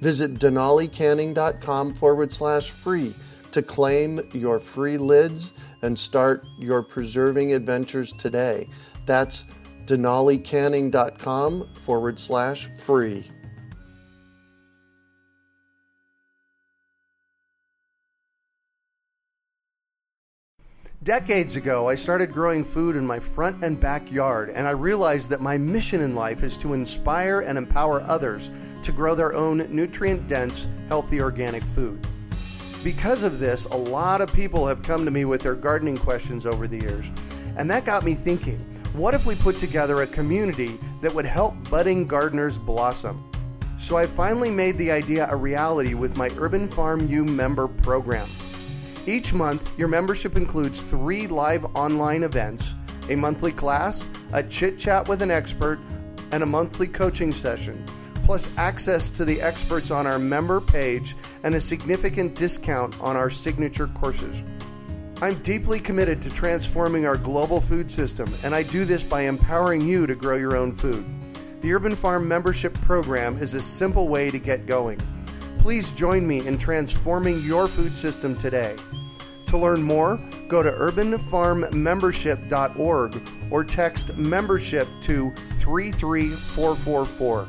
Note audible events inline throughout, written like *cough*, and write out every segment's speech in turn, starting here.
Visit denalicanning.com forward slash free to claim your free lids and start your preserving adventures today. That's denalicanning.com forward slash free. Decades ago, I started growing food in my front and backyard, and I realized that my mission in life is to inspire and empower others to grow their own nutrient dense, healthy organic food. Because of this, a lot of people have come to me with their gardening questions over the years, and that got me thinking what if we put together a community that would help budding gardeners blossom? So I finally made the idea a reality with my Urban Farm U member program. Each month, your membership includes three live online events, a monthly class, a chit chat with an expert, and a monthly coaching session, plus access to the experts on our member page and a significant discount on our signature courses. I'm deeply committed to transforming our global food system, and I do this by empowering you to grow your own food. The Urban Farm membership program is a simple way to get going. Please join me in transforming your food system today. To learn more, go to urbanfarmmembership.org or text membership to 33444.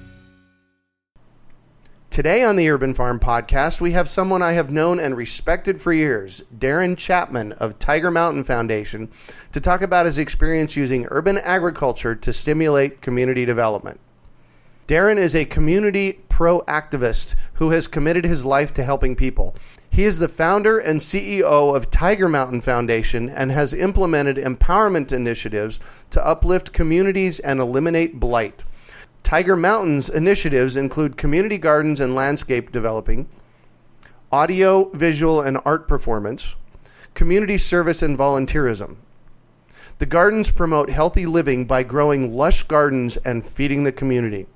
Today on the Urban Farm Podcast, we have someone I have known and respected for years, Darren Chapman of Tiger Mountain Foundation, to talk about his experience using urban agriculture to stimulate community development. Darren is a community pro activist who has committed his life to helping people. He is the founder and CEO of Tiger Mountain Foundation and has implemented empowerment initiatives to uplift communities and eliminate blight. Tiger Mountain's initiatives include community gardens and landscape developing, audio, visual, and art performance, community service, and volunteerism. The gardens promote healthy living by growing lush gardens and feeding the community.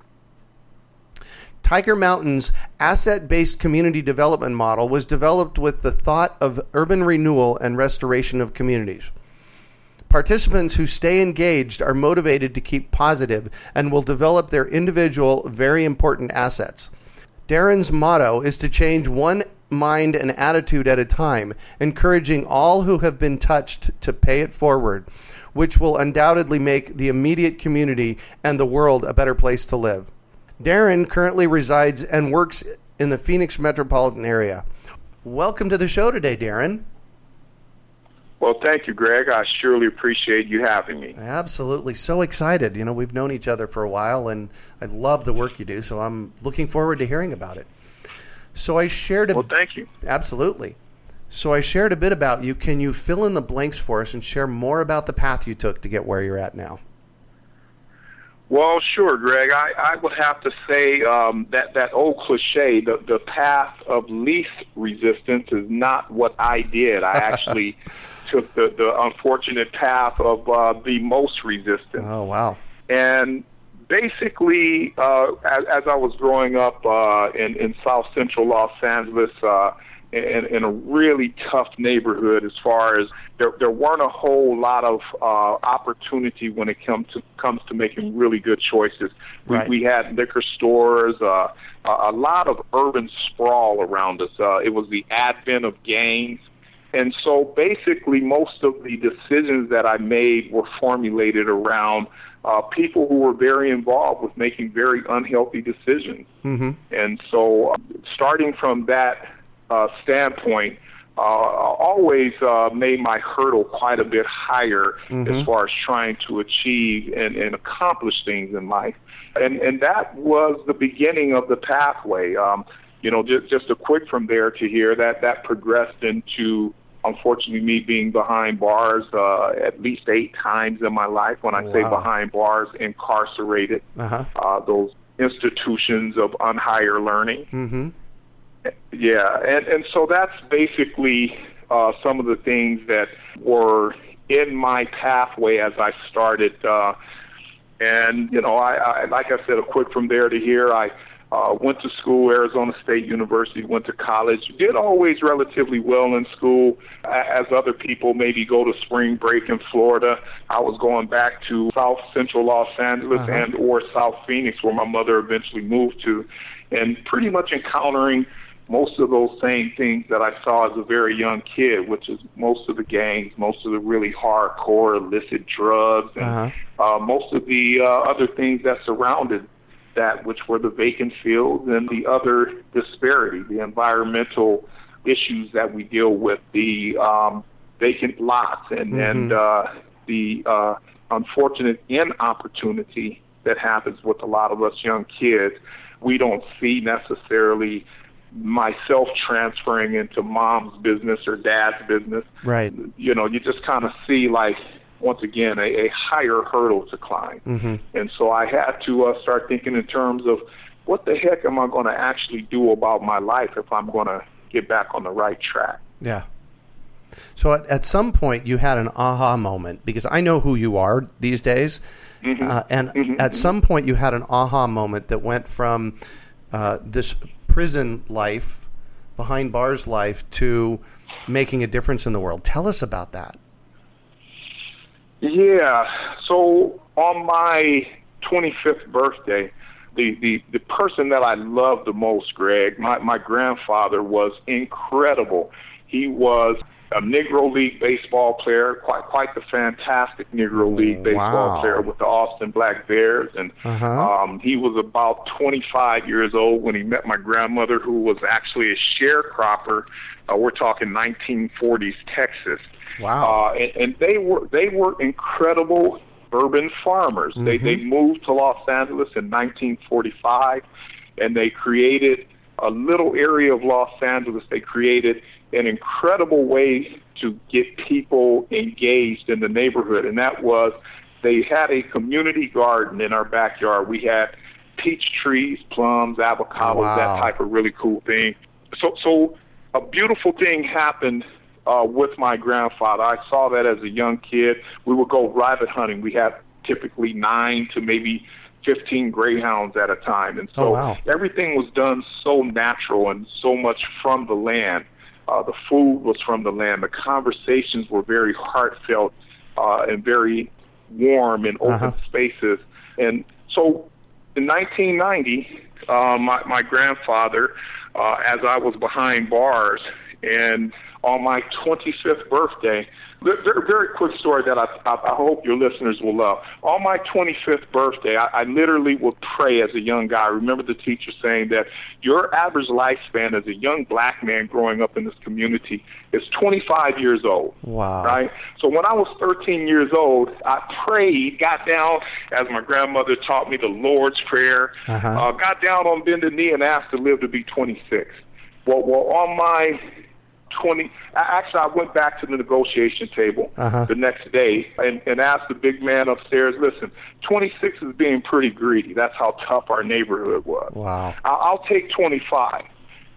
Tiger Mountain's asset based community development model was developed with the thought of urban renewal and restoration of communities. Participants who stay engaged are motivated to keep positive and will develop their individual, very important assets. Darren's motto is to change one mind and attitude at a time, encouraging all who have been touched to pay it forward, which will undoubtedly make the immediate community and the world a better place to live. Darren currently resides and works in the Phoenix metropolitan area. Welcome to the show today, Darren. Well, thank you, Greg. I surely appreciate you having me. Absolutely. So excited. You know, we've known each other for a while, and I love the work you do, so I'm looking forward to hearing about it. So I shared a. Well, thank you. Absolutely. So I shared a bit about you. Can you fill in the blanks for us and share more about the path you took to get where you're at now? Well, sure, Greg. I, I would have to say um, that that old cliche, the the path of least resistance, is not what I did. I *laughs* actually took the the unfortunate path of uh, the most resistance. Oh wow! And basically, uh, as, as I was growing up uh, in in South Central Los Angeles. Uh, in, in a really tough neighborhood as far as there, there weren't a whole lot of uh, opportunity when it comes to comes to making really good choices. We, Right. we had liquor stores, uh, a a lot of urban sprawl around us. Uh, it was the advent of gangs. And so basically, most of the decisions that I made were formulated around uh, people who were very involved with making very unhealthy decisions. Mm-hmm. And so, uh, starting from that uh, standpoint, uh, always uh, made my hurdle quite a bit higher as far as trying to achieve and, and accomplish things in life. And, and that was the beginning of the pathway. Um, you know, just, just a quick from there to here that that progressed into unfortunately me being behind bars uh, at least eight times in my life. When I say behind bars, incarcerated, Uh-huh. uh, those institutions of unhigher learning. Mm-hmm. Yeah, and and so that's basically uh, some of the things that were in my pathway as I started. Uh, and you know, I, I like I said, a quick from there to here. I uh, went to school, Arizona State University. Went to college. Did always relatively well in school, as other people maybe go to spring break in Florida. I was going back to South Central Los Angeles Uh-huh. and or South Phoenix, where my mother eventually moved to, and pretty much encountering most of those same things that I saw as a very young kid, which is most of the gangs, most of the really hardcore illicit drugs, and Uh-huh. uh, most of the uh, other things that surrounded that, which were the vacant fields and the other disparity, the environmental issues that we deal with, the um, vacant lots, and and uh, the uh, unfortunate inopportunity that happens with a lot of us young kids. We don't see necessarily myself transferring into mom's business or dad's business Right. you know, you just kind of see like once again a, a higher hurdle to climb. Mm-hmm. And so I had to uh, start thinking in terms of what the heck am I going to actually do about my life if I'm going to get back on the right track. Yeah. So at, at some point you had an aha moment because I know who you are these days, uh, and at some point you had an aha moment that went from uh, this prison life, behind bars life, to making a difference in the world. Tell us about that. Yeah. So on my 25th birthday, the, the, the person that I loved the most, Greg, my, my grandfather was incredible. He was a Negro League baseball player, quite quite the fantastic Negro League baseball Wow. player with the Austin Black Bears, and Uh-huh. um, he was about 25 years old when he met my grandmother, who was actually a sharecropper. Uh, we're talking 1940s Texas. Wow. Uh, and, and they were they were incredible urban farmers. They they moved to Los Angeles in 1945, and they created a little area of Los Angeles. They created an incredible way to get people engaged in the neighborhood, and that was they had a community garden in our backyard. We had peach trees, plums, avocados, Wow. that type of really cool thing. So so a beautiful thing happened uh, with my grandfather. I saw that as a young kid. We would go rabbit hunting. We had typically nine to maybe 15 greyhounds at a time. And so Oh, wow. everything was done so natural and so much from the land. Uh, the food was from the land. The conversations were very heartfelt uh, and very warm and open Uh-huh. spaces. And so in 1990, uh, my, my grandfather, uh, as I was behind bars, and on my 25th birthday, very, very, quick story that I, I, I hope your listeners will love. On my 25th birthday, I, I literally would pray as a young guy. I remember the teacher saying that your average lifespan as a young black man growing up in this community is 25 years old Wow. right? So when I was 13 years old, I prayed, got down, as my grandmother taught me the Lord's Prayer, Uh-huh. uh, got down on bended knee and asked to live to be 26. Well, well on my 20, actually, I went back to the negotiation table Uh-huh. the next day and, and asked the big man upstairs, listen, 26 is being pretty greedy. That's how tough our neighborhood was. Wow. I- I'll take 25.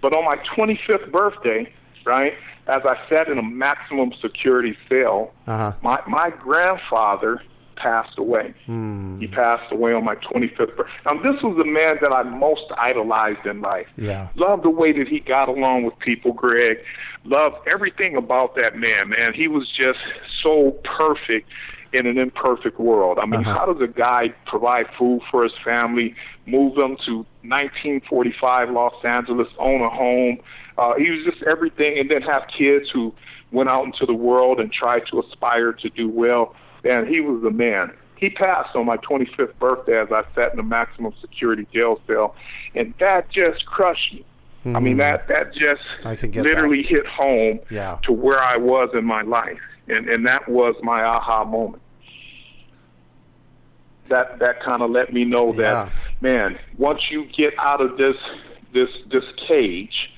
But on my 25th birthday, right, as I sat in a maximum security cell, Uh-huh. my, my grandfather passed away. Hmm. He passed away on my 25th birthday. Now, this was the man that I most idolized in life. Yeah. Loved the way that he got along with people, Greg. Loved everything about that man, man. He was just so perfect in an imperfect world. I mean, Uh-huh. how does a guy provide food for his family, move them to 1945 Los Angeles, own a home? Uh, he was just everything, and then have kids who went out into the world and tried to aspire to do well. And he was the man. He passed on my 25th birthday as I sat in a maximum security jail cell, and that just crushed me. I mean, mm-hmm. that that just. I can get literally hit home Yeah. to where I was in my life, and and that was my aha moment. That that kind of let me know that Yeah. man, once you get out of this this this cage,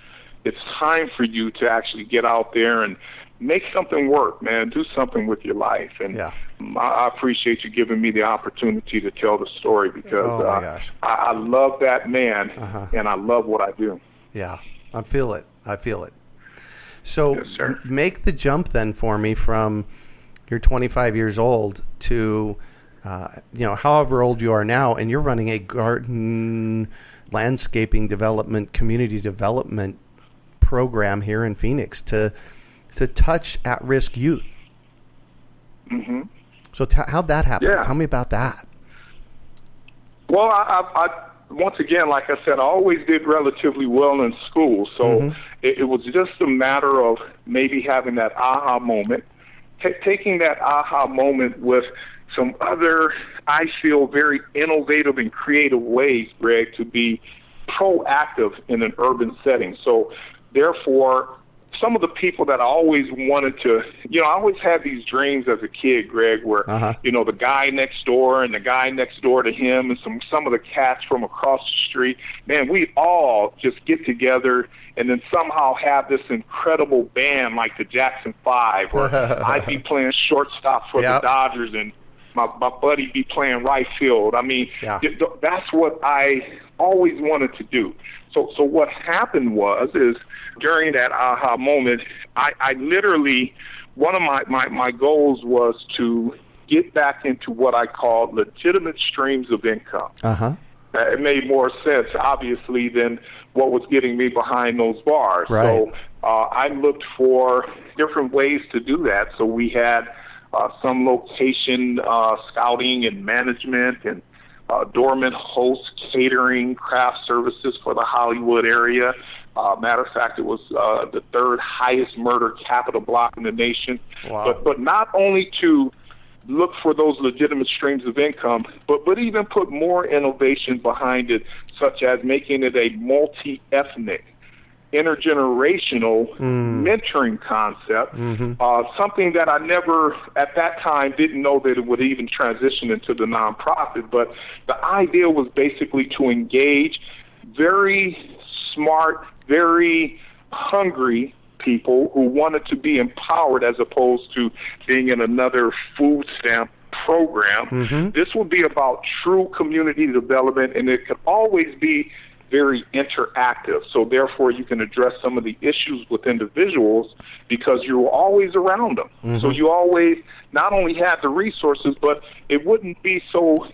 it's time for you to actually get out there and make something work, man. Do something with your life, and Yeah. I, appreciate you giving me the opportunity to tell the story because Oh, uh. I, I love that man, Uh-huh. and I love what I do. Yeah, I feel it. I feel it. So Yes, make the jump then for me from you're 25 years old to uh, you know however old you are now, and you're running a garden landscaping development community development program here in Phoenix to to touch at risk youth. hmm So t- how'd that happen? Yeah. Tell me about that. Well, I, I, I once again, like I said, I always did relatively well in school, so Mhm. it, it was just a matter of maybe having that aha moment, ta taking that aha moment with some other, I feel, very innovative and creative ways, Greg, to be proactive in an urban setting. So, therefore, some of the people that I always wanted to, you know, I always had these dreams as a kid, Greg, where Uh-huh. you know the guy next door and the guy next door to him and some some of the cats from across the street. Man, we all just get together and then somehow have this incredible band like the Jackson Five, or *laughs* I'd be playing shortstop for Yep. the Dodgers and my my buddy be playing right field. I mean, Yeah. th- th- that's what I always wanted to do. So so what happened was is during that aha moment, I, I literally one of my, my, my goals was to get back into what I call legitimate streams of income. Uh huh. Uh, it made more sense, obviously, than what was getting me behind those bars. Right. So uh, I looked for different ways to do that. So we had uh, some location uh, scouting and management and uh, dormant host catering, craft services for the Hollywood area. Uh, matter of fact, it was uh, the third highest murder capital block in the nation. Wow. But but not only to look for those legitimate streams of income, but but even put more innovation behind it, such as making it a multi-ethnic, intergenerational mm. mentoring concept. Mm-hmm. Uh, something that I never at that time didn't know that it would even transition into the nonprofit. But the idea was basically to engage very smart, very hungry people who wanted to be empowered as opposed to being in another food stamp program. Mm-hmm. This would be about true community development, and it could always be very interactive. So, therefore, you can address some of the issues with individuals because you're always around them. So, you always not only have the resources, but it wouldn't be so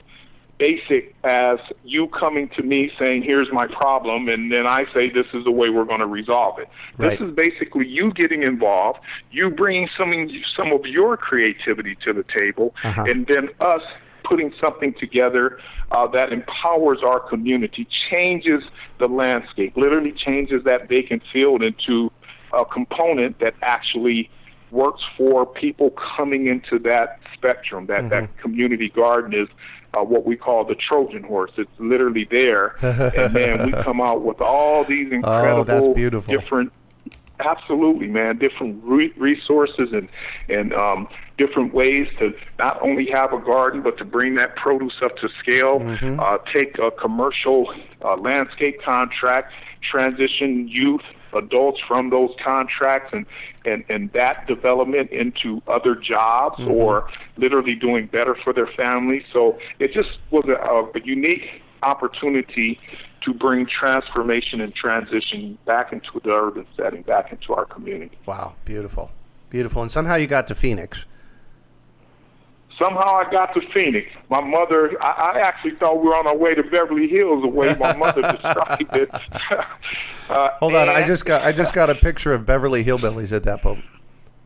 basic as you coming to me saying, "Here's my problem," and then I say, "This is the way we're going to resolve it." Right. This is basically you getting involved, you bringing some some of your creativity to the table, Uh-huh. and then us putting something together uh, that empowers our community, changes the landscape, literally changes that vacant field into a component that actually works for people coming into that spectrum. That that community garden is uh, what we call the Trojan horse. It's literally there, *laughs* and then we come out with all these incredible, Oh, that's beautiful. different. Absolutely, man. Different re- resources and and um, different ways to not only have a garden, but to bring that produce up to scale. Mm-hmm. Uh, take a commercial uh, landscape contract, transition youth, adults from those contracts, and and and that development into other jobs Mm-hmm. or literally doing better for their families. So it just was a, a unique opportunity to bring transformation and transition back into the urban setting, back into our community. Wow, beautiful, beautiful. And somehow you got to Phoenix. Somehow I got to Phoenix. My mother, I, I actually thought we were on our way to Beverly Hills, the way my mother *laughs* described it. uh, Hold on, I just got I just got a picture of Beverly Hillbillies at that po-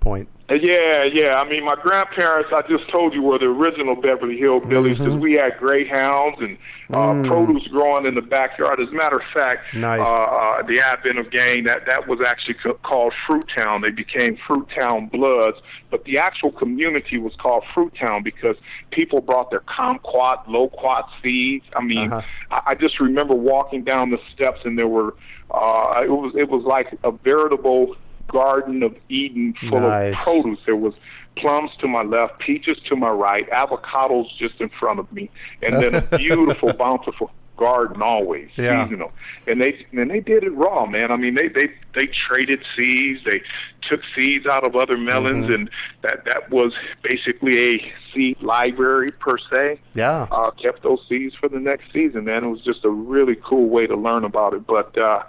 point. Yeah, yeah. I mean, my grandparents, I just told you, were the original Beverly Hillbillies because mm-hmm. we had greyhounds and uh, mm. produce growing in the backyard. As a matter of fact, nice. uh, uh, the advent of gang, that, that was actually co- called Fruit Town. They became Fruit Town Bloods, but the actual community was called Fruit Town because people brought their kumquat, loquat seeds. I mean, uh-huh. I, I just remember walking down the steps and there were. Uh, it was it was like a veritable Garden of Eden full nice. of produce. There was plums to my left, peaches to my right, avocados just in front of me, and then a *laughs* beautiful, bountiful garden always yeah. seasonal. And they and they did it raw, man. I mean, they they they traded seeds. They took seeds out of other melons, mm-hmm. and that that was basically a seed library per se. Yeah, uh, kept those seeds for the next season. Man, it was just a really cool way to learn about it. But uh,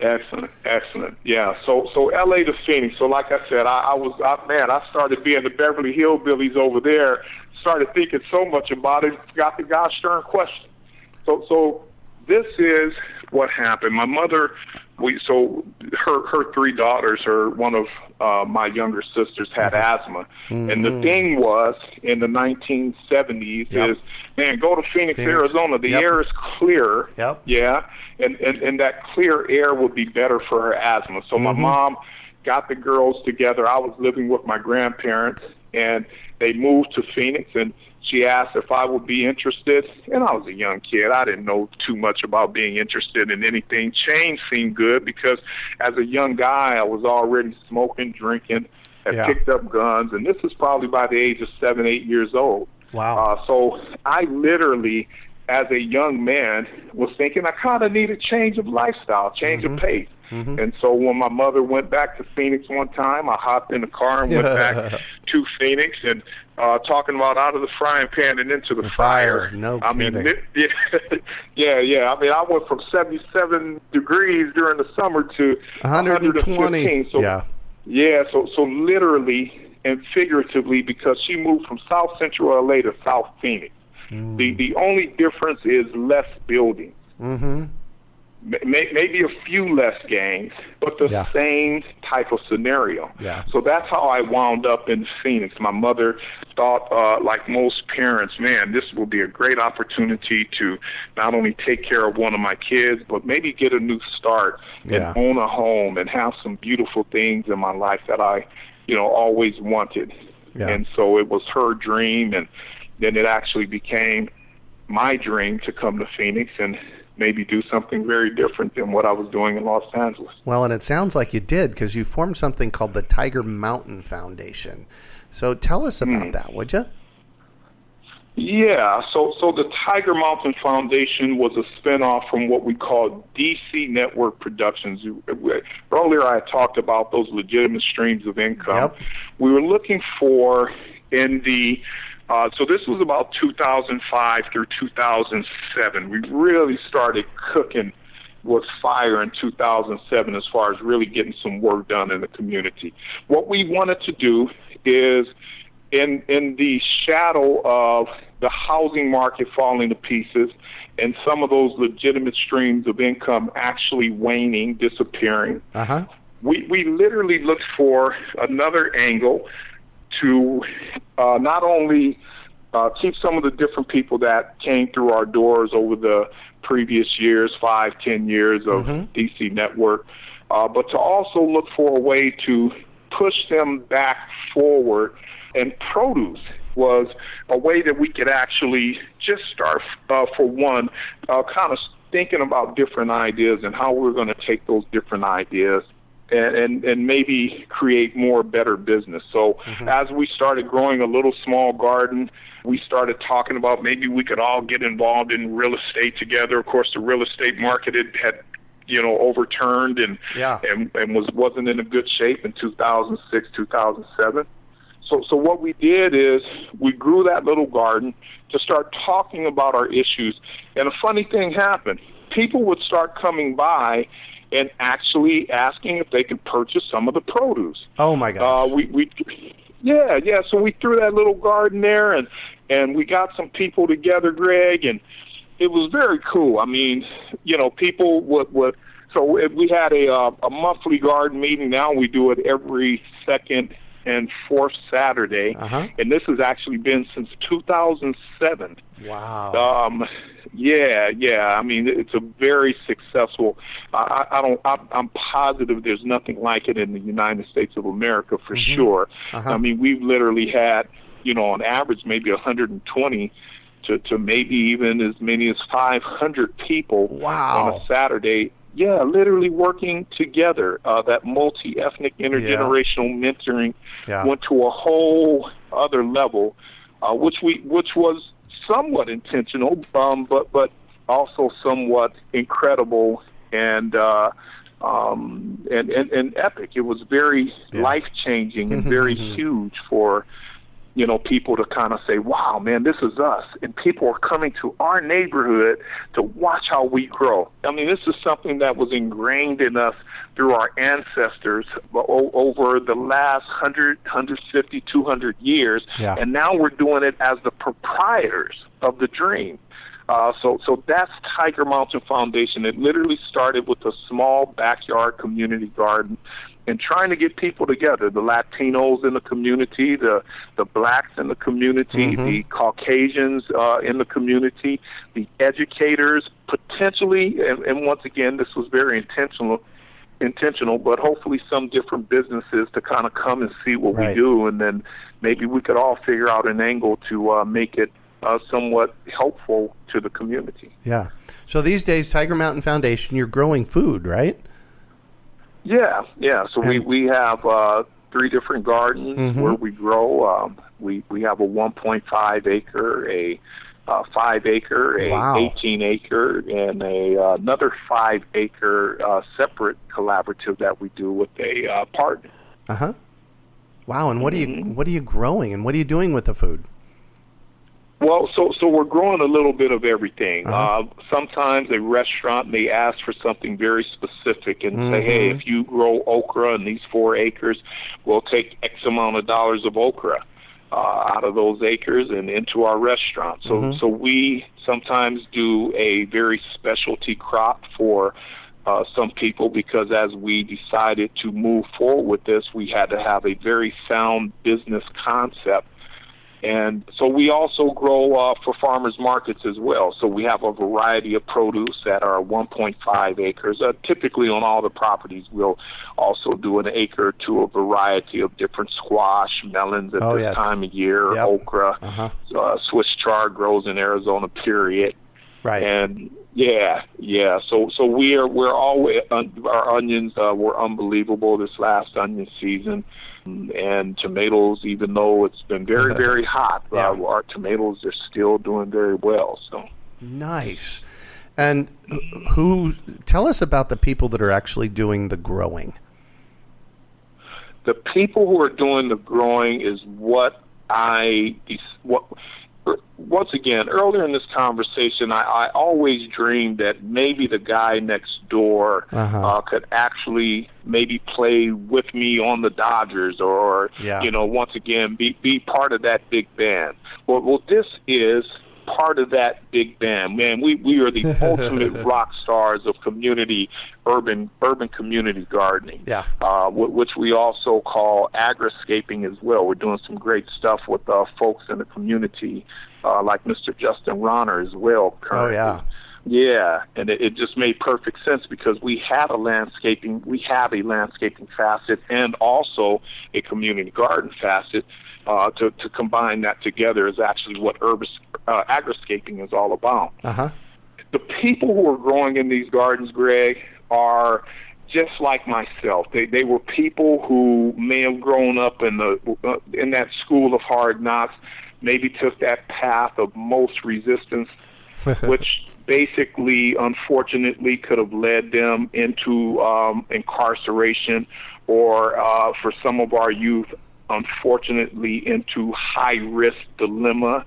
Excellent, excellent. Yeah. So, so L.A. to Phoenix. So, like I said, I, I was, I, man, I started being the Beverly Hillbillies over there. Started thinking so much about it. Got the gosh darn question. So, so this is what happened. My mother, we, so her, her three daughters, her one of uh, my younger sisters had asthma, mm-hmm. and the mm-hmm. thing was in the 1970s yep. is, man, go to Phoenix, Phoenix. Arizona. The yep. air is clear. Yep. Yeah and, and, and that clear air would be better for her asthma. So mm-hmm. my mom got the girls together. I was living with my grandparents, and they moved to Phoenix, and she asked if I would be interested. And I was a young kid. I didn't know too much about being interested in anything. Change seemed good because as a young guy, I was already smoking, drinking, had yeah. picked up guns, and this was probably by the age of seven, eight years old. Wow. Uh, so I literally as a young man, was thinking I kind of need a change of lifestyle, change mm-hmm. of pace. Mm-hmm. And so when my mother went back to Phoenix one time, I hopped in the car and went back *laughs* to Phoenix and uh, talking about out of the frying pan and into the, the fire. fire. No I kidding. mean, *laughs* it, yeah, yeah, yeah. I mean, I went from 77 degrees during the summer to 120. 115. So, yeah. Yeah, so so literally and figuratively because she moved from South Central LA to South Phoenix. Mm. The the only difference is less buildings. Mm-hmm. Maybe a few less gangs, but the yeah. same type of scenario. Yeah. So that's how I wound up in Phoenix. My mother thought, uh, like most parents, man, this will be a great opportunity to not only take care of one of my kids, but maybe get a new start yeah. and own a home and have some beautiful things in my life that I, you know, always wanted. Yeah. And so it was her dream, and then it actually became my dream to come to Phoenix and maybe do something very different than what I was doing in Los Angeles. Well, and it sounds like you did because you formed something called the Tiger Mountain Foundation. So tell us about mm. that, would you? Yeah, so so the Tiger Mountain Foundation was a spinoff from what we call DC Network Productions. Earlier, I talked about those legitimate streams of income. Yep. We were looking for in the uh, so this was about 2005 through 2007. We really started cooking with fire in 2007 as far as really getting some work done in the community. What we wanted to do is in in the shadow of the housing market falling to pieces and some of those legitimate streams of income actually waning, disappearing. Uh-huh. We we literally looked for another angle to uh, not only uh, keep some of the different people that came through our doors over the previous years, five, ten years of mm-hmm. DC Network, uh, but to also look for a way to push them back forward. And produce was a way that we could actually just start, uh, for one, uh, kind of thinking about different ideas and how we're going to take those different ideas and, and, and maybe create more better business. So mm-hmm. as we started growing a little small garden, we started talking about maybe we could all get involved in real estate together. Of course, the real estate market had, had you know overturned and yeah. and and was wasn't in a good shape in 2006 2007 so so what we did is we grew that little garden to start talking about our issues and a funny thing happened people would start coming by and actually asking if they could purchase some of the produce. Oh my gosh! Uh, we we Yeah, yeah. So we threw that little garden there, and and we got some people together, Greg, and it was very cool. I mean, you know, people would would. So we had a uh, a monthly garden meeting. Now we do it every second and fourth Saturday, Uh-huh. and this has actually been since 2007. Wow. Um, yeah, yeah. I mean, it's a very successful. I, I don't. I, I'm positive there's nothing like it in the United States of America for sure. Uh-huh. I mean, we've literally had, you know, on average, maybe 120 to to maybe even as many as 500 people Wow. on a Saturday. Yeah, literally working together. Uh, that multi-ethnic, intergenerational mentoring Yeah. went to a whole other level, uh, which we which was somewhat intentional, um, but but also somewhat incredible and uh, um, and, and and epic. It was very Yeah. life changing and very huge for you know people to kind of say, "Wow, man, this is us," and people are coming to our neighborhood to watch how we grow. I mean, this is something that was ingrained in us through our ancestors over the last 100, 150, 200 years, Yeah. and now we're doing it as the proprietors of the dream. Uh, so, so that's Tiger Mountain Foundation. It literally started with a small backyard community garden, and trying to get people together: the Latinos in the community, the the blacks in the community, the Caucasians uh, in the community, the educators, potentially, and, and once again, this was very intentional. Intentional, but hopefully some different businesses to kind of come and see what Right. we do, and then maybe we could all figure out an angle to uh, make it uh, somewhat helpful to the community. Yeah. So these days, Tiger Mountain Foundation, you're growing food, right? Yeah, yeah. So we And- we have uh, three different gardens Mhm. where we grow. Um, we we have a 1.5 acre, a uh, five acre, a Wow. 18 acre, and a uh, another five acre uh, separate collaborative that we do with a uh, partner. Uh huh. Wow. And what are you Mm-hmm. what are you growing, and what are you doing with the food? Well, so so we're growing a little bit of everything. Uh-huh. uh sometimes a restaurant may ask for something very specific and say, "Hey, if you grow okra in these four acres, we'll take X amount of dollars of okra uh, out of those acres and into our restaurant." So Mhm. so we sometimes do a very specialty crop for. Uh, some people, because as we decided to move forward with this, we had to have a very sound business concept and so we also grow uh, for farmers markets as well. So we have a variety of produce at our 1.5 acres. Uh, typically on all the properties, we'll also do an acre to a variety of different squash, melons at Oh, this yes. time of year, Yep. okra, Uh-huh. uh, Swiss chard grows in Arizona, period. Right. And yeah, yeah. So so we are we're always un, our onions uh, were unbelievable this last onion season, and tomatoes. Even though it's been very *laughs* very hot, Yeah. uh, our tomatoes are still doing very well. So Nice. And who? Tell us about the people that are actually doing the growing. the people who are doing the growing is what I what. Once again, earlier in this conversation, I, I always dreamed that maybe the guy next door Uh-huh. uh, could actually maybe play with me on the Dodgers, or Yeah. you know, once again, be be part of that big band. Well, well, this is part of that big band. Man, we we are the *laughs* ultimate rock stars of community, urban urban community gardening Yeah. uh, wh- which we also call agriscaping as well. We're doing some great stuff with uh, folks in the community, uh, like Mr. Justin Ronner as well. Currently. yeah. Yeah, and it, it just made perfect sense because we had a landscaping, we have a landscaping facet and also a community garden facet. Uh, to, to combine that together is actually what urban uh, agriscaping is all about Uh huh. the people who are growing in these gardens, Greg, are just like myself. They they were people who may have grown up in the uh, in that school of hard knocks, maybe took that path of most resistance, *laughs* which basically, unfortunately, could have led them into um, incarceration, or uh, for some of our youth, unfortunately, into high risk dilemma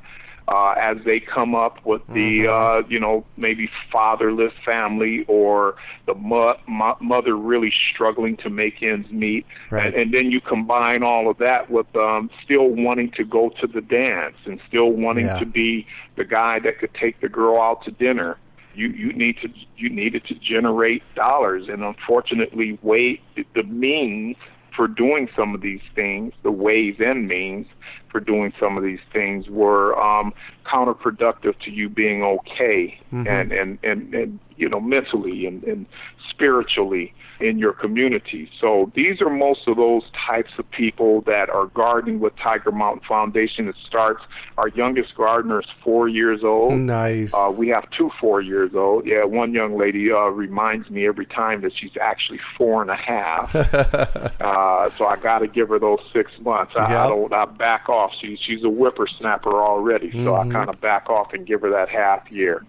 uh, as they come up with the uh, you know maybe fatherless family or the mo- mo- mother really struggling to make ends meet, Right. and, and then you combine all of that with um, still wanting to go to the dance and still wanting Yeah. to be the guy that could take the girl out to dinner. You you need to you needed to generate dollars, and unfortunately, way the means for doing some of these things, the ways and means for doing some of these things were um, counterproductive to you being okay and, and, and, and you know mentally and, and spiritually in your community. So these are most of those types of people that are gardening with Tiger Mountain Foundation. It starts our youngest gardener is four years old. Nice. Uh, we have two four years old. Yeah, one young lady uh, reminds me every time that she's actually four and a half. *laughs* uh, so I got to give her those six months. I, Yeah. I don't. I back off. She's she's a whippersnapper already. So I kind of back off and give her that half year.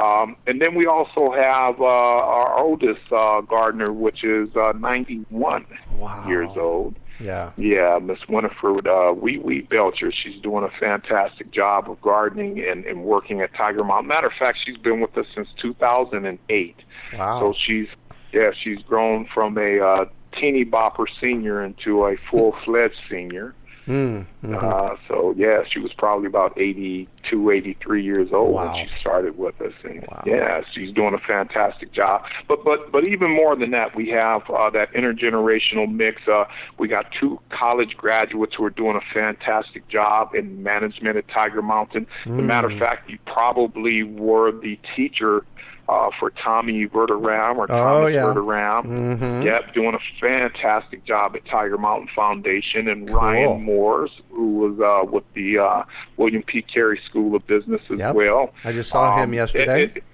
Um, and then we also have uh, our oldest uh, gardener, which is uh, 91 Wow. years old. yeah. Yeah, Miss Winifred uh, Wee Wee Belcher. She's doing a fantastic job of gardening and, and working at Tiger Mountain. Matter of fact, she's been with us since 2008. Wow. So she's yeah, she's grown from a uh, teeny bopper senior into a full fledged senior. Mm, mhm. Uh, so yeah, she was probably about 82, 83 years old Wow. when she started with us, and Wow. yeah, she's doing a fantastic job. But but but even more than that, we have uh, that intergenerational mix. Uh, we got two college graduates who are doing a fantastic job in management at Tiger Mountain. As a matter of Mm. fact, you probably were the teacher. Uh, for Tommy Verderam or Oh, Thomas yeah. Verderam. Mhm. Yep, doing a fantastic job at Tiger Mountain Foundation, and Cool. Ryan Moores, who was uh, with the uh, William P. Carey School of Business as Yep. well. I just saw him Um, yesterday. it- it-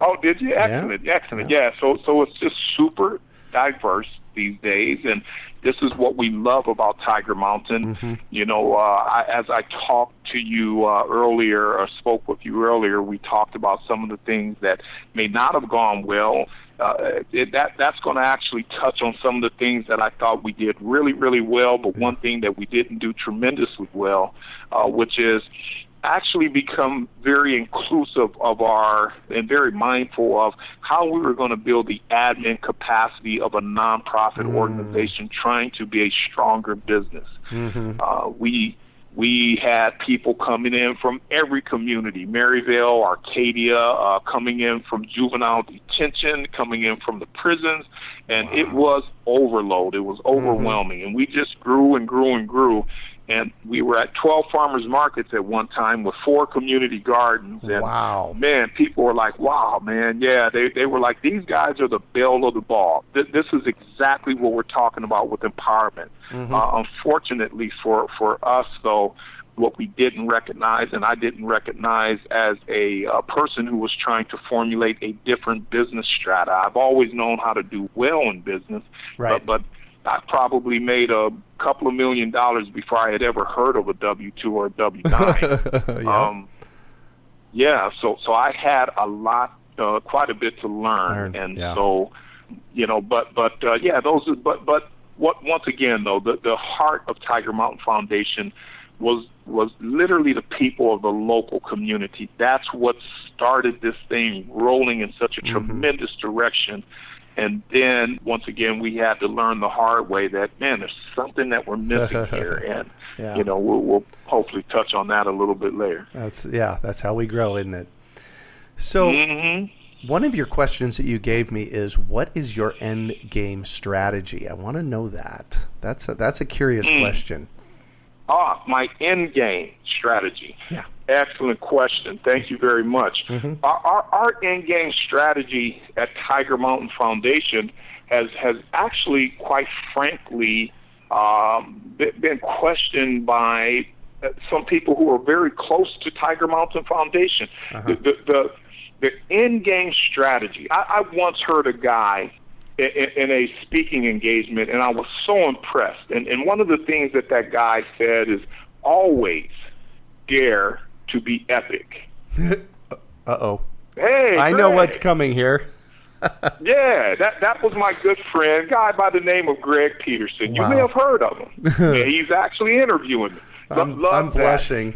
oh, did you? Excellent, excellent. Yeah. So, so it's just super diverse these days, and this is what we love about Tiger Mountain. Mm-hmm. You know, uh, I, as I talked to you uh, earlier, or spoke with you earlier, we talked about some of the things that may not have gone well. Uh, it, that that's going to actually touch on some of the things that I thought we did really, really well. But one thing that we didn't do tremendously well, uh, which is actually become very inclusive of our and very mindful of how we were going to build the admin capacity of a nonprofit organization trying to be a stronger business. Uh, we we had people coming in from every community Maryvale, Arcadia, uh, coming in from juvenile detention, coming in from the prisons, and it was overload. It was overwhelming. And we just grew and grew and grew. And we were at 12 farmers markets at one time with four community gardens. And Wow. man, people were like, wow, man, yeah. They, they were like, these guys are the belle of the ball. Th- this is exactly what we're talking about with empowerment. Uh, unfortunately for, for us, though, what we didn't recognize, and I didn't recognize as a uh, person who was trying to formulate a different business strata. I've always known how to do well in business, Right. but, but I probably made a couple of million dollars before I had ever heard of a W two or a W nine. *laughs* yeah. um, yeah, so so I had a lot, uh, quite a bit to learn, Learn, and yeah. so you know, but but uh, yeah, those are, but but what once again though the the heart of Tiger Mountain Foundation was was literally the people of the local community. That's what started this thing rolling in such a Mm-hmm. tremendous direction. And then once again, we had to learn the hard way that man, there's something that we're missing *laughs* here, and Yeah. you know we'll, we'll hopefully touch on that a little bit later. That's yeah. That's how we grow, isn't it? So hmm one of your questions that you gave me is, "What is your end game strategy?" I want to know that. That's a, that's a curious Hmm. question. Ah, my end game strategy. Yeah. Excellent question. Thank you very much. Our, our, our end game strategy at Tiger Mountain Foundation has has actually, quite frankly, um, been questioned by uh, some people who are very close to Tiger Mountain Foundation. The, the, the the end game strategy. I, I once heard a guy in, in a speaking engagement, and I was so impressed. And, and one of the things that that guy said is always dare to be epic. *laughs* Uh oh. Hey, I know what's coming here. *laughs* Yeah, that that was my good friend, guy by the name of Greg Peterson. You Wow. may have heard of him. *laughs* yeah, he's actually interviewing me. Lo- I'm, I'm blushing.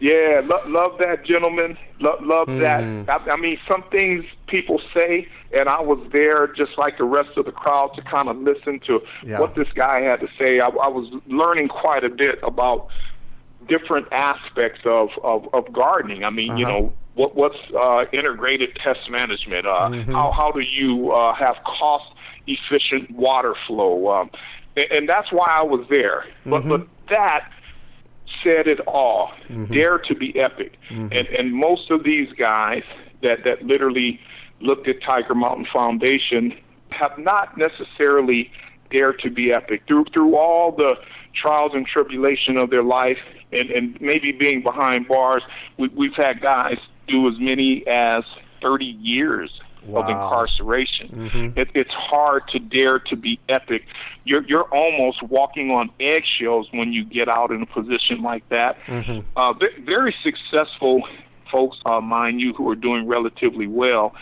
Yeah, lo- love that gentleman. Lo- love that. I, I mean, some things people say, and I was there just like the rest of the crowd to kind of listen to Yeah. what this guy had to say. I, I was learning quite a bit about different aspects of, of, of gardening. I mean, you know, what what's uh, integrated pest management? Uh, How how do you uh, have cost efficient water flow? Um, and, and that's why I was there. But but that said it all. Dare to be epic. And and most of these guys that that literally looked at Tiger Mountain Foundation have not necessarily dared to be epic through through all the trials and tribulation of their life and, and maybe being behind bars. We, we've had guys do as many as 30 years Wow. of incarceration it, it's hard to dare to be epic. You're you're almost walking on eggshells when you get out in a position like that. Uh, very successful folks uh, mind you who are doing relatively well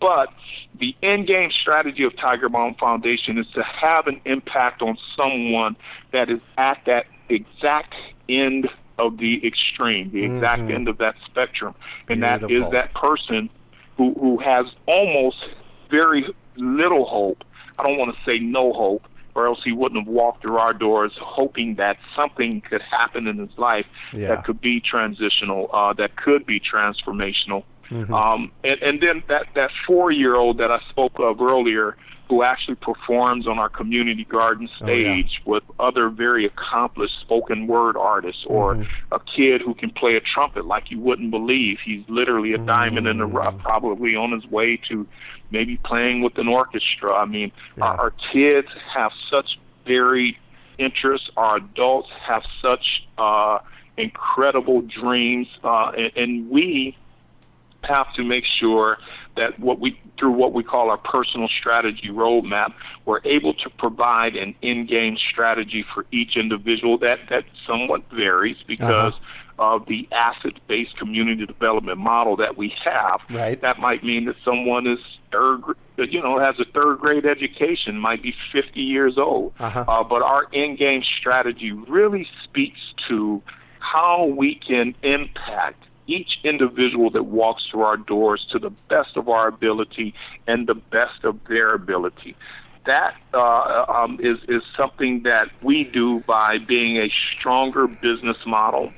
but the end game strategy of Tiger Mountain Foundation is to have an impact on someone that is at that exact end of the extreme, the exact end of that spectrum. And that is that person who, who has almost very little hope. I don't want to say no hope, or else he wouldn't have walked through our doors hoping that something could happen in his life Yeah. that could be transitional, uh, that could be transformational. Um, and, and then that, that four year old that I spoke of earlier, who actually performs on our community garden stage with other very accomplished spoken word artists, or a kid who can play a trumpet like you wouldn't believe. He's literally a diamond in the rough, probably on his way to maybe playing with an orchestra. I mean, our, our kids have such varied interests. Our adults have such uh, incredible dreams, uh, and, and we have to make sure that what we through what we call our personal strategy roadmap, we're able to provide an in-game strategy for each individual that that somewhat varies because of the asset-based community development model that we have. Right. That might mean that someone is third, you know, has a third grade education, might be 50 years old. Uh-huh. Uh, but our in-game strategy really speaks to how we can impact each individual that walks through our doors to the best of our ability and the best of their ability. That uh, um, is is something that we do by being a stronger business model,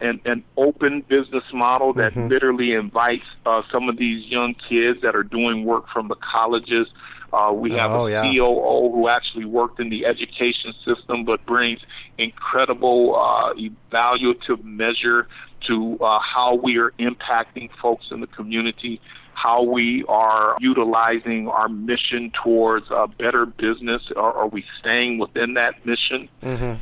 and an open business model that literally invites uh, some of these young kids that are doing work from the colleges. Uh, we have Oh, a yeah. COO who actually worked in the education system, but brings incredible uh, evaluative measure to uh, how we are impacting folks in the community, how we are utilizing our mission towards a better business. Are, are we staying within that mission?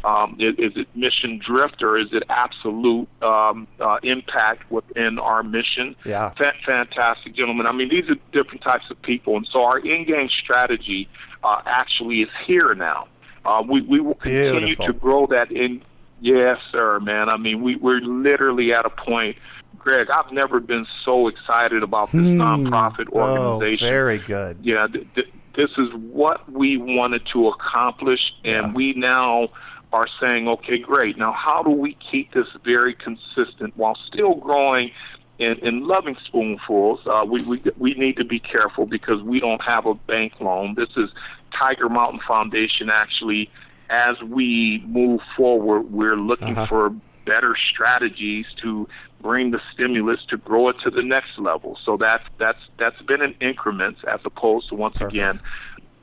Um, is, is it mission drift or is it absolute um, uh, impact within our mission? Yeah. Fa- fantastic, gentlemen. I mean, these are different types of people, and so our in-game strategy uh, actually is here now. Uh, we we will continue Beautiful. to grow that in. Yes, sir, man. I mean, we we're literally at a point. Greg, I've never been so excited about this nonprofit organization. Oh, organization very good. yeah, th- th- this is what we wanted to accomplish, and Yeah. we now are saying, okay, great. Now, how do we keep this very consistent while still growing in, in loving spoonfuls? Uh, we, we we need to be careful because we don't have a bank loan. This is Tiger Mountain Foundation. Actually, as we move forward, we're looking Uh-huh. for better strategies to bring the stimulus to grow it to the next level. So that's that's that's been in increments as opposed to once Perfect. again,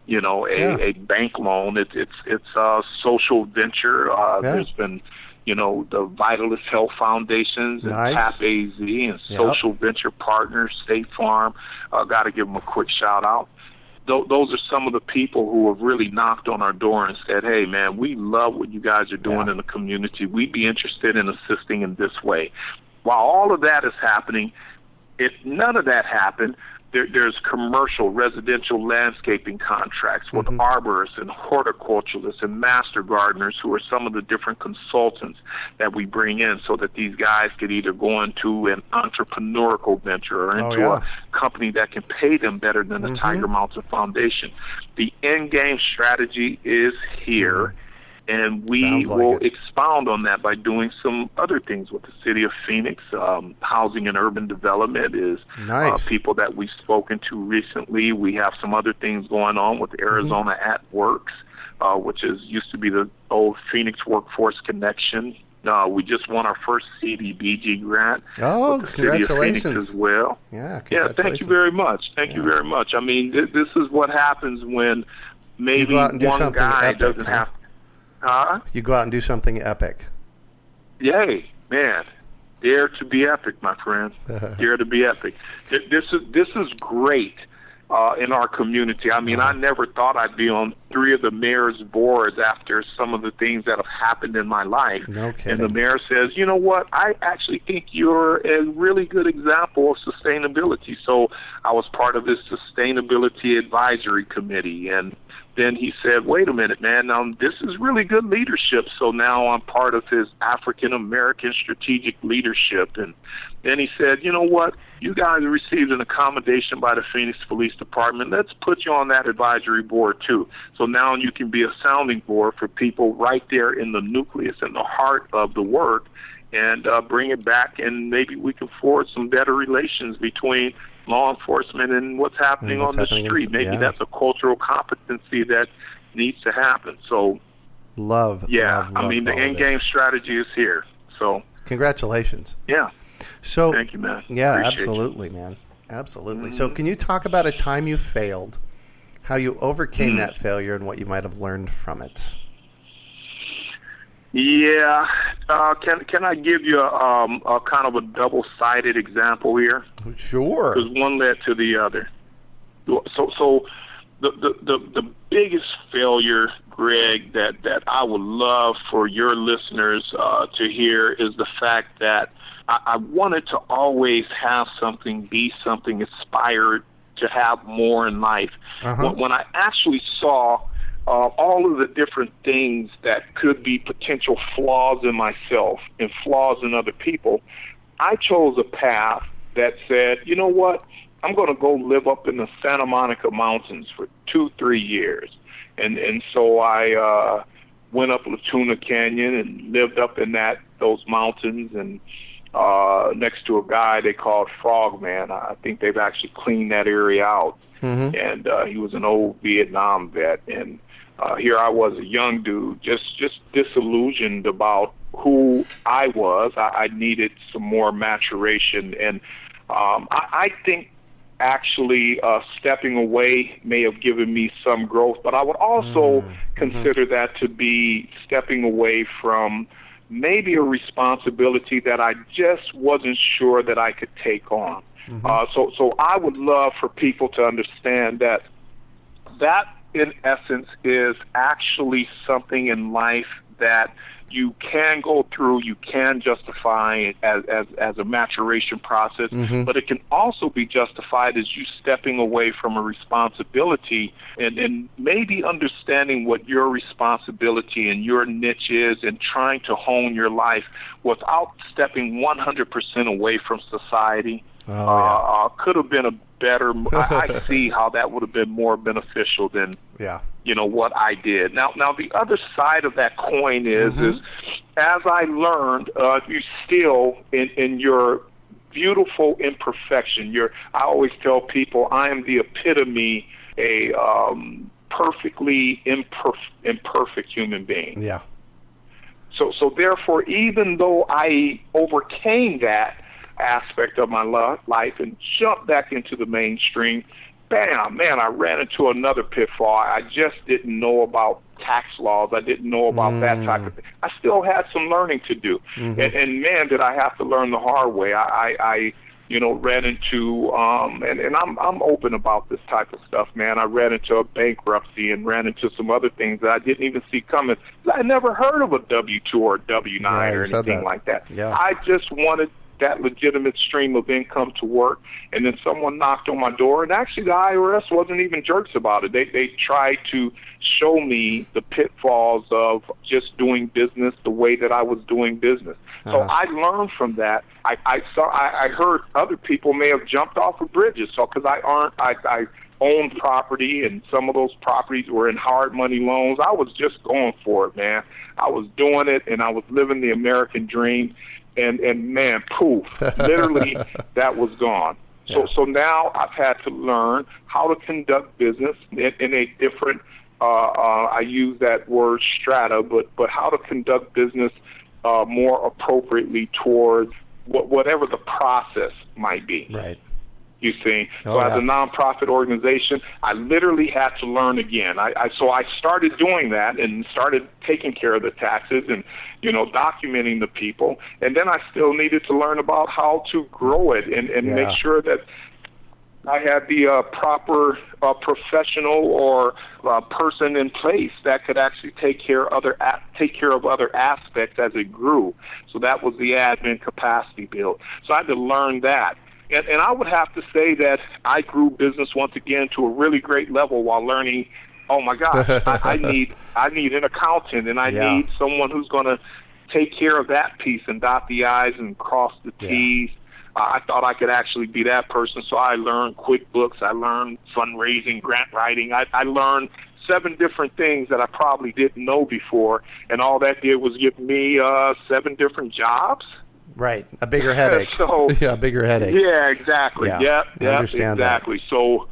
you know, a, Yeah. a bank loan. It's it's it's a social venture. Uh, Yeah. There's been you know the Vitalyst Health Foundations and Nice. TAP AZ and Yep. Social Venture Partners, State Farm. I uh, Got to give them a quick shout out tho- those are some of the people who have really knocked on our door and said, "Hey, man, we love what you guys are doing Yeah. in the community. We'd be interested in assisting in this way." While all of that is happening, if none of that happened, there, there's commercial residential landscaping contracts with mm-hmm. arborists and horticulturalists and master gardeners who are some of the different consultants that we bring in so that these guys could either go into an entrepreneurial venture or Oh, into yeah. a company that can pay them better than the mm-hmm. Tiger Mountain Foundation. The end game strategy is here. Mm-hmm. And we like will it. expound on that by doing some other things with the city of Phoenix. Um, housing and urban development is uh, people that we've spoken to recently. We have some other things going on with Arizona at Works, uh, which is used to be the old Phoenix Workforce Connection. Uh, we just won our first CDBG grant Oh, with the city of Phoenix congratulations. as well. Yeah, Yeah, thank you very much. Thank you very much. I mean, th- this is what happens when maybe go out and do one guy epic, doesn't huh? have. Huh? You go out and do something epic. Yay, man! Dare to be epic, my friend. *laughs* Uh-huh. Dare to be epic. This is this is great uh, in our community. I mean, I uh-huh. never thought I'd be on three of the mayor's boards after some of the things that have happened in my life. No And the mayor says, you know what? I actually think you're a really good example of sustainability. So I was part of this sustainability advisory committee and then he said, "Wait a minute, man. This is really good leadership. So now I'm part of his African American strategic leadership." And then he said, "You know what? You guys received an accommodation by the Phoenix Police Department. Let's put you on that advisory board too. So now you can be a sounding board for people right there in the nucleus and the heart of the work." And uh, bring it back, and maybe we can forge some better relations between law enforcement and what's happening what's on the happening in- street. Maybe yeah. that's a cultural competency that needs to happen. So Love. yeah, love, I mean the end game strategy is here. So Congratulations. yeah, So thank you, man. Yeah, Appreciate you. absolutely, man. Absolutely. So, can you talk about a time you failed, how you overcame Hmm. that failure, and what you might have learned from it? Yeah, uh, can can I give you a, um, a kind of a double sided example here? Sure. because one led to the other. So, so the, the the the biggest failure, Greg, that that I would love for your listeners uh, to hear is the fact that I, I wanted to always have something, be something, aspired to have more in life. Uh-huh. When, when I actually saw uh, all of the different things that could be potential flaws in myself and flaws in other people, I chose a path that said, you know what? I'm going to go live up in the Santa Monica Mountains for two, three years. And and so I uh, went up Latuna Canyon and lived up in that those mountains and uh, next to a guy they called Frogman. I think they've actually cleaned that area out. And uh, he was an old Vietnam vet. And uh, here I was, a young dude, just just disillusioned about who I was. I, I needed some more maturation, and um, I, I think actually uh, stepping away may have given me some growth, but I would also consider that to be stepping away from maybe a responsibility that I just wasn't sure that I could take on. Uh, so, so I would love for people to understand that that in essence is actually something in life that you can go through, you can justify as as, as a maturation process, mm-hmm. but it can also be justified as you stepping away from a responsibility and, and maybe understanding what your responsibility and your niche is and trying to hone your life without stepping 100% away from society. Oh, yeah. uh, uh, could have been a better. I, I *laughs* see how that would have been more beneficial than Yeah. you know what I did. Now, now the other side of that coin is Mm-hmm. is as I learned, uh, you still in in your beautiful imperfection. You're. I always tell people I am the epitome a um, perfectly imperf- imperfect human being. Yeah. So, so therefore, even though I overcame that aspect of my lo- life and jumped back into the mainstream, bam, man, I ran into another pitfall. I just didn't know about tax laws. I didn't know about that type of thing. I still had some learning to do, and, and man, did I have to learn the hard way. I, I, I you know, ran into, um, and, and I'm I'm open about this type of stuff, man. I ran into a bankruptcy and ran into some other things that I didn't even see coming. I never heard of a W two or W nine you or anything that. like that. Yeah. I just wanted that legitimate stream of income to work, and then someone knocked on my door, and actually the IRS wasn't even jerks about it. They they tried to show me the pitfalls of just doing business the way that I was doing business. So Uh-huh. I learned from that. I, I saw I, I heard other people may have jumped off of bridges. So because I aren't I, I owned property, and some of those properties were in hard money loans. I was just going for it, man. I was doing it, and I was living the American dream. And and man, poof! Literally, *laughs* that was gone. So Yeah. so now I've had to learn how to conduct business in, in a different. Uh, uh, I use that word strata, but but how to conduct business uh, more appropriately towards what, whatever the process might be. Right. You see, Oh, so as a nonprofit organization, I literally had to learn again. I, I so I started doing that and started taking care of the taxes and you know documenting the people, and then I still needed to learn about how to grow it and and Yeah. make sure that I had the uh, proper uh, professional or uh, person in place that could actually take care other a- take care of other aspects as it grew. So that was the admin capacity build. So I had to learn that. And, and I would have to say that I grew business once again to a really great level while learning. Oh my gosh, I, I *laughs* need I need an accountant and I Yeah. need someone who's going to take care of that piece and dot the i's and cross the t's. Uh, I thought I could actually be that person, so I learned QuickBooks. I learned fundraising, grant writing. I, I learned seven different things that I probably didn't know before, and all that did was give me uh, seven different jobs. Right. A bigger *laughs* headache. *laughs* So- *laughs* yeah, a bigger headache. Yeah, exactly. Yeah, Yep, I yep, understand that. exactly. So,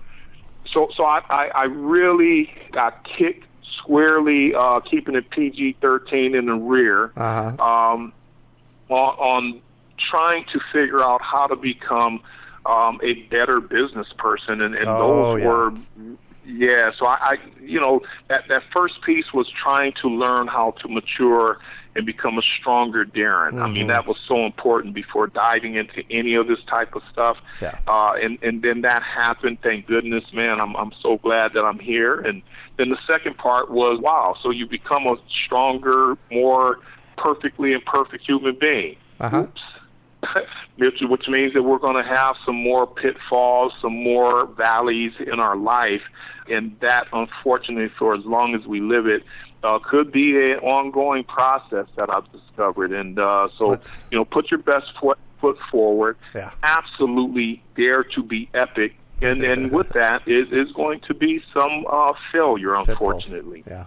so, so I, I, I really got kicked squarely, uh, keeping it PG thirteen in the rear, Uh huh. um, on, on trying to figure out how to become um, a better business person, and, and Oh, those yeah. were. Yeah, so I, I, you know, that that first piece was trying to learn how to mature and become a stronger Darren. I mean, Mhm. that was so important before diving into any of this type of stuff. Yeah. Uh, and and then that happened. Thank goodness, man. I'm I'm so glad that I'm here. And then the second part was wow. So you become a stronger, more perfectly imperfect human being. Uh-huh. *laughs* Which means that we're going to have some more pitfalls, some more valleys in our life, and that, unfortunately, for as long as we live it, uh, could be an ongoing process that I've discovered. And uh, so, Let's- you know, put your best foot foot forward. Yeah. Absolutely dare to be epic. And then *laughs* with that is is going to be some uh, failure, Pitfalls. unfortunately. Yeah.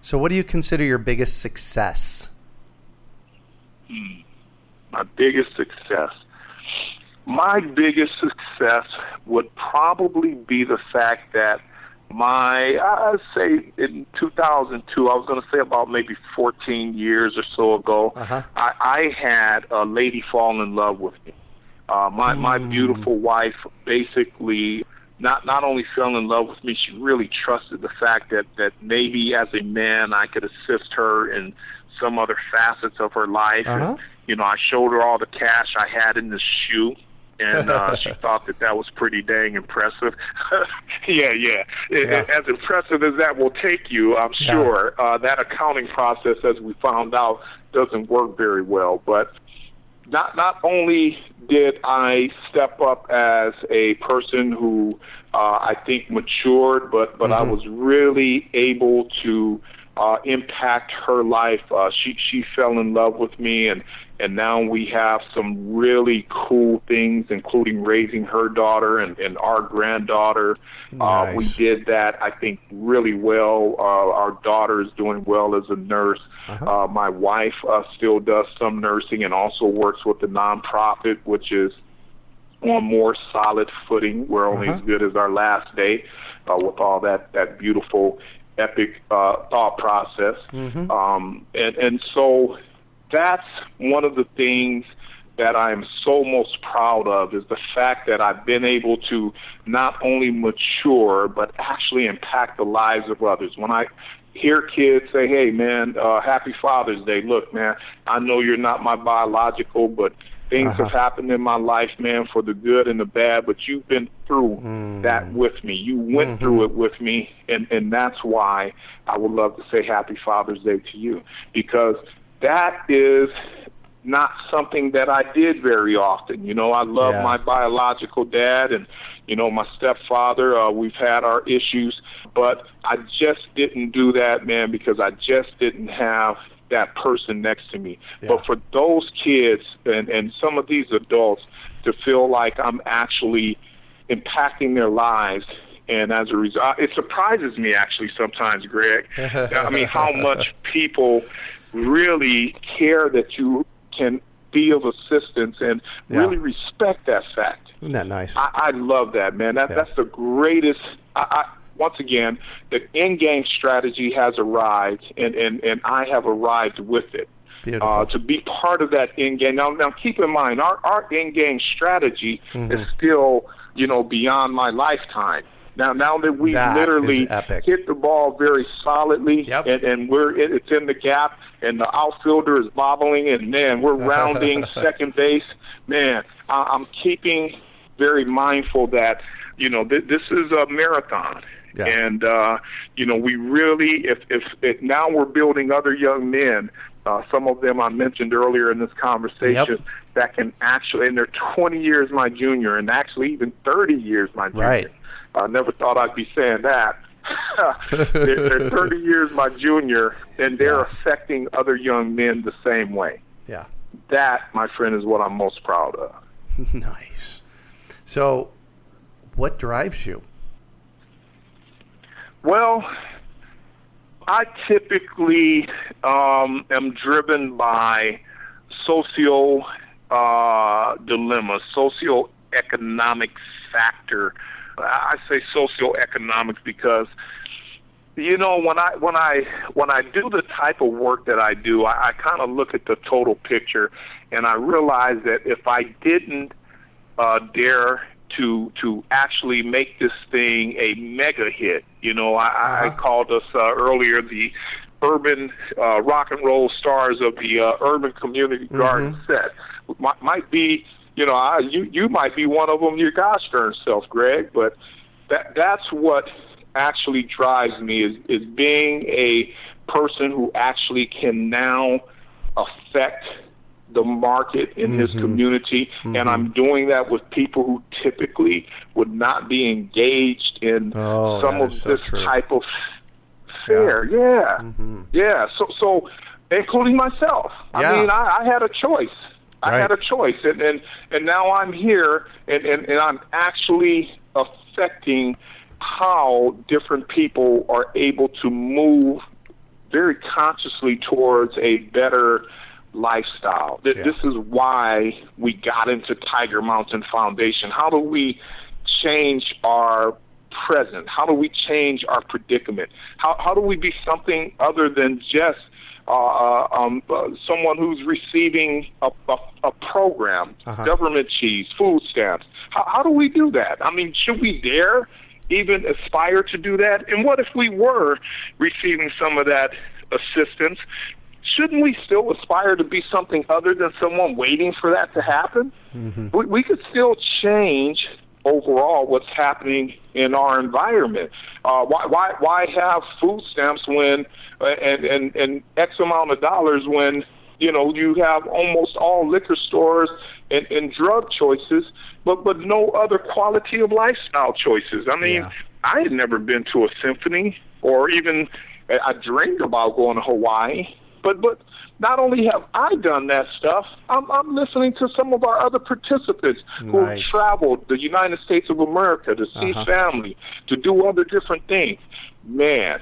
So, what do you consider your biggest success? my biggest success. My biggest success would probably be the fact that my, I'd say in 2002, I was going to say about maybe 14 years or so ago, Uh-huh. I, I had a lady fall in love with me. Uh, my my beautiful wife basically not not only fell in love with me, she really trusted the fact that that maybe as a man I could assist her in some other facets of her life. Uh-huh. you know, I showed her all the cash I had in the shoe. And uh, she *laughs* thought that that was pretty dang impressive. *laughs* yeah, yeah. It- Yeah. As impressive as that will take you, I'm Yeah. sure uh, that accounting process, as we found out, doesn't work very well. But not not only did I step up as a person who uh, I think matured, but but I was really able to uh, impact her life. Uh, she she fell in love with me, and and now we have some really cool things, including raising her daughter and, and our granddaughter. Uh, we did that, I think, really well. Uh, our daughter is doing well as a nurse. Uh-huh. Uh, my wife uh, still does some nursing and also works with the nonprofit, which is on more solid footing. We're only Uh-huh. as good as our last day uh, with all that, that beautiful, epic uh, thought process. Mm-hmm. Um, and, and so that's one of the things that I am so most proud of is the fact that I've been able to not only mature but actually impact the lives of others. When I hear kids say, "Hey, man, uh, Happy Father's Day," look, man, I know you're not my biological, but things Uh-huh. have happened in my life, man, for the good and the bad. But you've been through Mm. that with me. You went Mm-hmm. through it with me, and and that's why I would love to say Happy Father's Day to you because that is not something that I did very often. You know, I love Yeah. my biological dad and you know my stepfather. Uh, we've had our issues, but I just didn't do that, man, because I just didn't have that person next to me. Yeah. But for those kids and and some of these adults to feel like I'm actually impacting their lives and as a result, it surprises me actually sometimes, Greg. *laughs* I mean, how much people really care that you can be of assistance and Yeah. really respect that fact. Isn't that nice? I, I love that, man. That, Yeah. That's the greatest. I, I, once again, the in-game strategy has arrived, and, and, and I have arrived with it. Uh, to be part of that in-game. Now, now keep in mind, our, our in-game strategy Mm-hmm. is still, you know, beyond my lifetime. Now, now that we That literally hit the ball very solidly, Yep. and, and we're it's in the gap, and the outfielder is bobbling, and man, we're *laughs* rounding second base. Man, I, I'm keeping very mindful that you know th- this is a marathon. Yeah. And uh, you know, we really, if, if if now we're building other young men, uh, some of them I mentioned earlier in this conversation, Yep. that can actually, and they're 20 years my junior, and actually even 30 years my junior. Right. I never thought I'd be saying that. *laughs* they're, they're *laughs* 30 years my junior, and they're Yeah. affecting other young men the same way. yeah. That, my friend, is what I'm most proud of. *laughs* nice. So, what drives you? Well, I typically um, am driven by socio uh, dilemma, socioeconomic factor. I say socioeconomics because you know when I when I when I do the type of work that I do, I, I kind of look at the total picture, and I realize that if I didn't uh, dare to to actually make this thing a mega hit. You know, I, I Uh-huh. called us uh, earlier the urban uh, rock and roll stars of the uh, urban community garden set. Might, might be, you know, I, you you might be one of them. Your gosh darn self, Greg. But that that's what actually drives me is is being a person who actually can now affect the market in this mm-hmm. community and mm-hmm. I'm doing that with people who typically would not be engaged in Oh, some of so this true. type of fare. Yeah. Mm-hmm. Yeah. So so including myself. Yeah. I mean I, I had a choice. I Right. had a choice and, and and now I'm here and, and, and I'm actually affecting how different people are able to move very consciously towards a better lifestyle. Yeah. This is why we got into Tiger Mountain Foundation. How do we change our present? How do we change our predicament? How, how do we be something other than just uh, um, uh, someone who's receiving a, a, a program, Uh-huh. government cheese, food stamps? How, how do we do that? I mean, should we dare even aspire to do that? And what if we were receiving some of that assistance? Shouldn't we still aspire to be something other than someone waiting for that to happen? We, we could still change overall what's happening in our environment. Uh, why, why, why have food stamps when and, and, and X amount of dollars when you know you have almost all liquor stores and, and drug choices, but but no other quality of lifestyle choices. I mean, Yeah. I had never been to a symphony or even I dreamed about going to Hawaii. But but not only have I done that stuff, I'm I'm listening to some of our other participants who have traveled the United States of America to see Uh-huh. family, to do other different things. Man,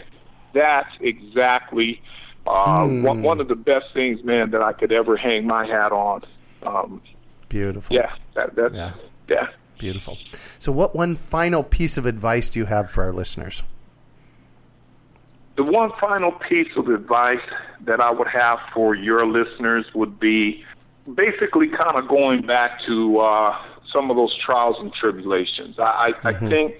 that's exactly uh, Hmm. one, one of the best things, man, that I could ever hang my hat on. Um, Beautiful. yeah, that, that's Yeah. yeah. Beautiful. So, what one final piece of advice do you have for our listeners? The one final piece of advice that I would have for your listeners would be basically kind of going back to uh, some of those trials and tribulations. I, I, I think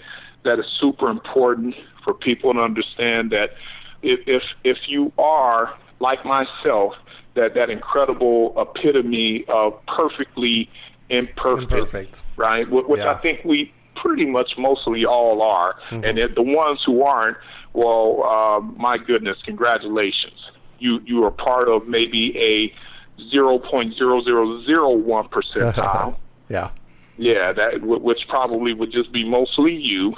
that it's super important for people to understand that if, if if you are like myself, that that incredible epitome of perfectly imperfect, Imperfect. right? Which Yeah. I think we pretty much mostly all are, and the ones who aren't, well, uh, my goodness, congratulations. You you are part of maybe a zero point zero zero zero one percentile. *laughs* Yeah. Yeah, that which probably would just be mostly you.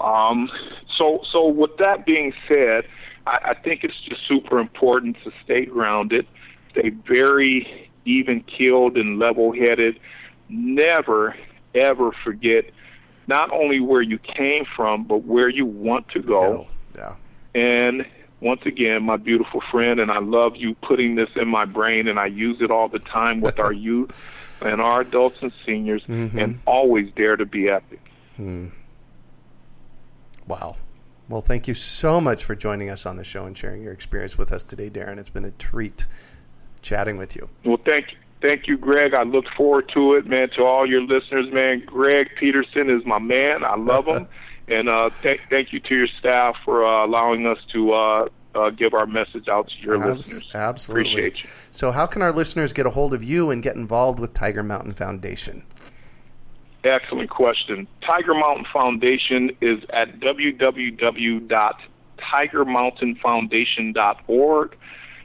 Um, so, so with that being said, I, I think it's just super important to stay grounded, stay very even keeled and level headed. Never, ever forget not only where you came from, but where you want to go. Yeah. And once again, my beautiful friend, and I love you putting this in my brain, and I use it all the time with our *laughs* youth and our adults and seniors, and always dare to be epic. Wow. Well, thank you so much for joining us on the show and sharing your experience with us today, Darren. It's been a treat chatting with you. Well, thank you. Thank you, Greg. I look forward to it, man. To all your listeners, man. Greg Peterson is my man. I love him, *laughs* and uh, th- thank you to your staff for uh, allowing us to uh, uh, give our message out to your Abs- listeners. Absolutely. Appreciate you. So, how can our listeners get a hold of you and get involved with Tiger Mountain Foundation? Excellent question. Tiger Mountain Foundation is at www.tigermountainfoundation.org.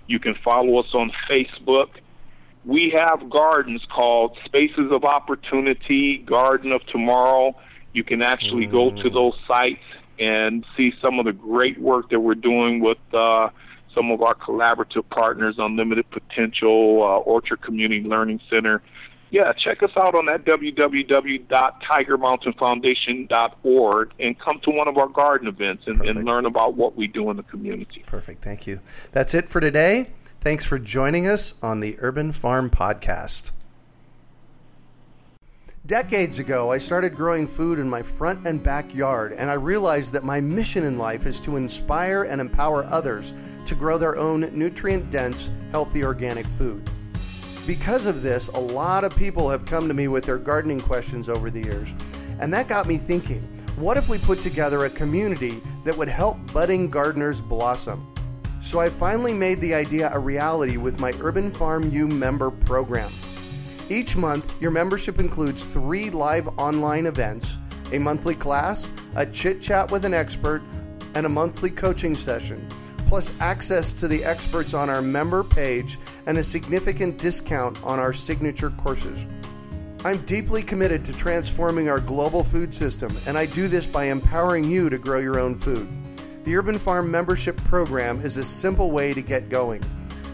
You can follow us on Facebook. We have gardens called Spaces of Opportunity, Garden of Tomorrow. You can actually go to those sites and see some of the great work that we're doing with uh, some of our collaborative partners, Unlimited Potential, uh, Orchard Community Learning Center yeah, check us out on that www.tigermountainfoundation.org and come to one of our garden events and, and learn about what we do in the community. Perfect. Thank you. That's it for today. Thanks for joining us on the Urban Farm Podcast. Decades ago, I started growing food in my front and backyard, and I realized that my mission in life is to inspire and empower others to grow their own nutrient dense, healthy organic food. Because of this, a lot of people have come to me with their gardening questions over the years, and that got me thinking what if we put together a community that would help budding gardeners blossom? So I finally made the idea a reality with my Urban Farm U member program. Each month, your membership includes three live online events, a monthly class, a chit chat with an expert, and a monthly coaching session, plus access to the experts on our member page and a significant discount on our signature courses. I'm deeply committed to transforming our global food system, and I do this by empowering you to grow your own food. The Urban Farm membership program is a simple way to get going.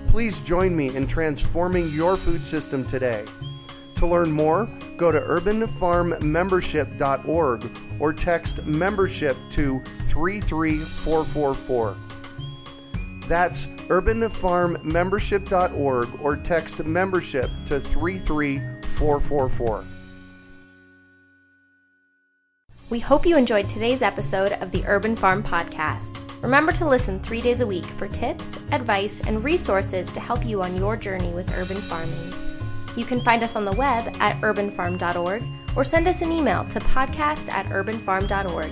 Please join me in transforming your food system today. To learn more, go to urbanfarmmembership.org or text membership to 33444. That's urbanfarmmembership.org or text membership to 33444. We hope you enjoyed today's episode of the Urban Farm Podcast. Remember to listen three days a week for tips, advice, and resources to help you on your journey with urban farming. You can find us on the web at urbanfarm.org or send us an email to podcast at urbanfarm.org.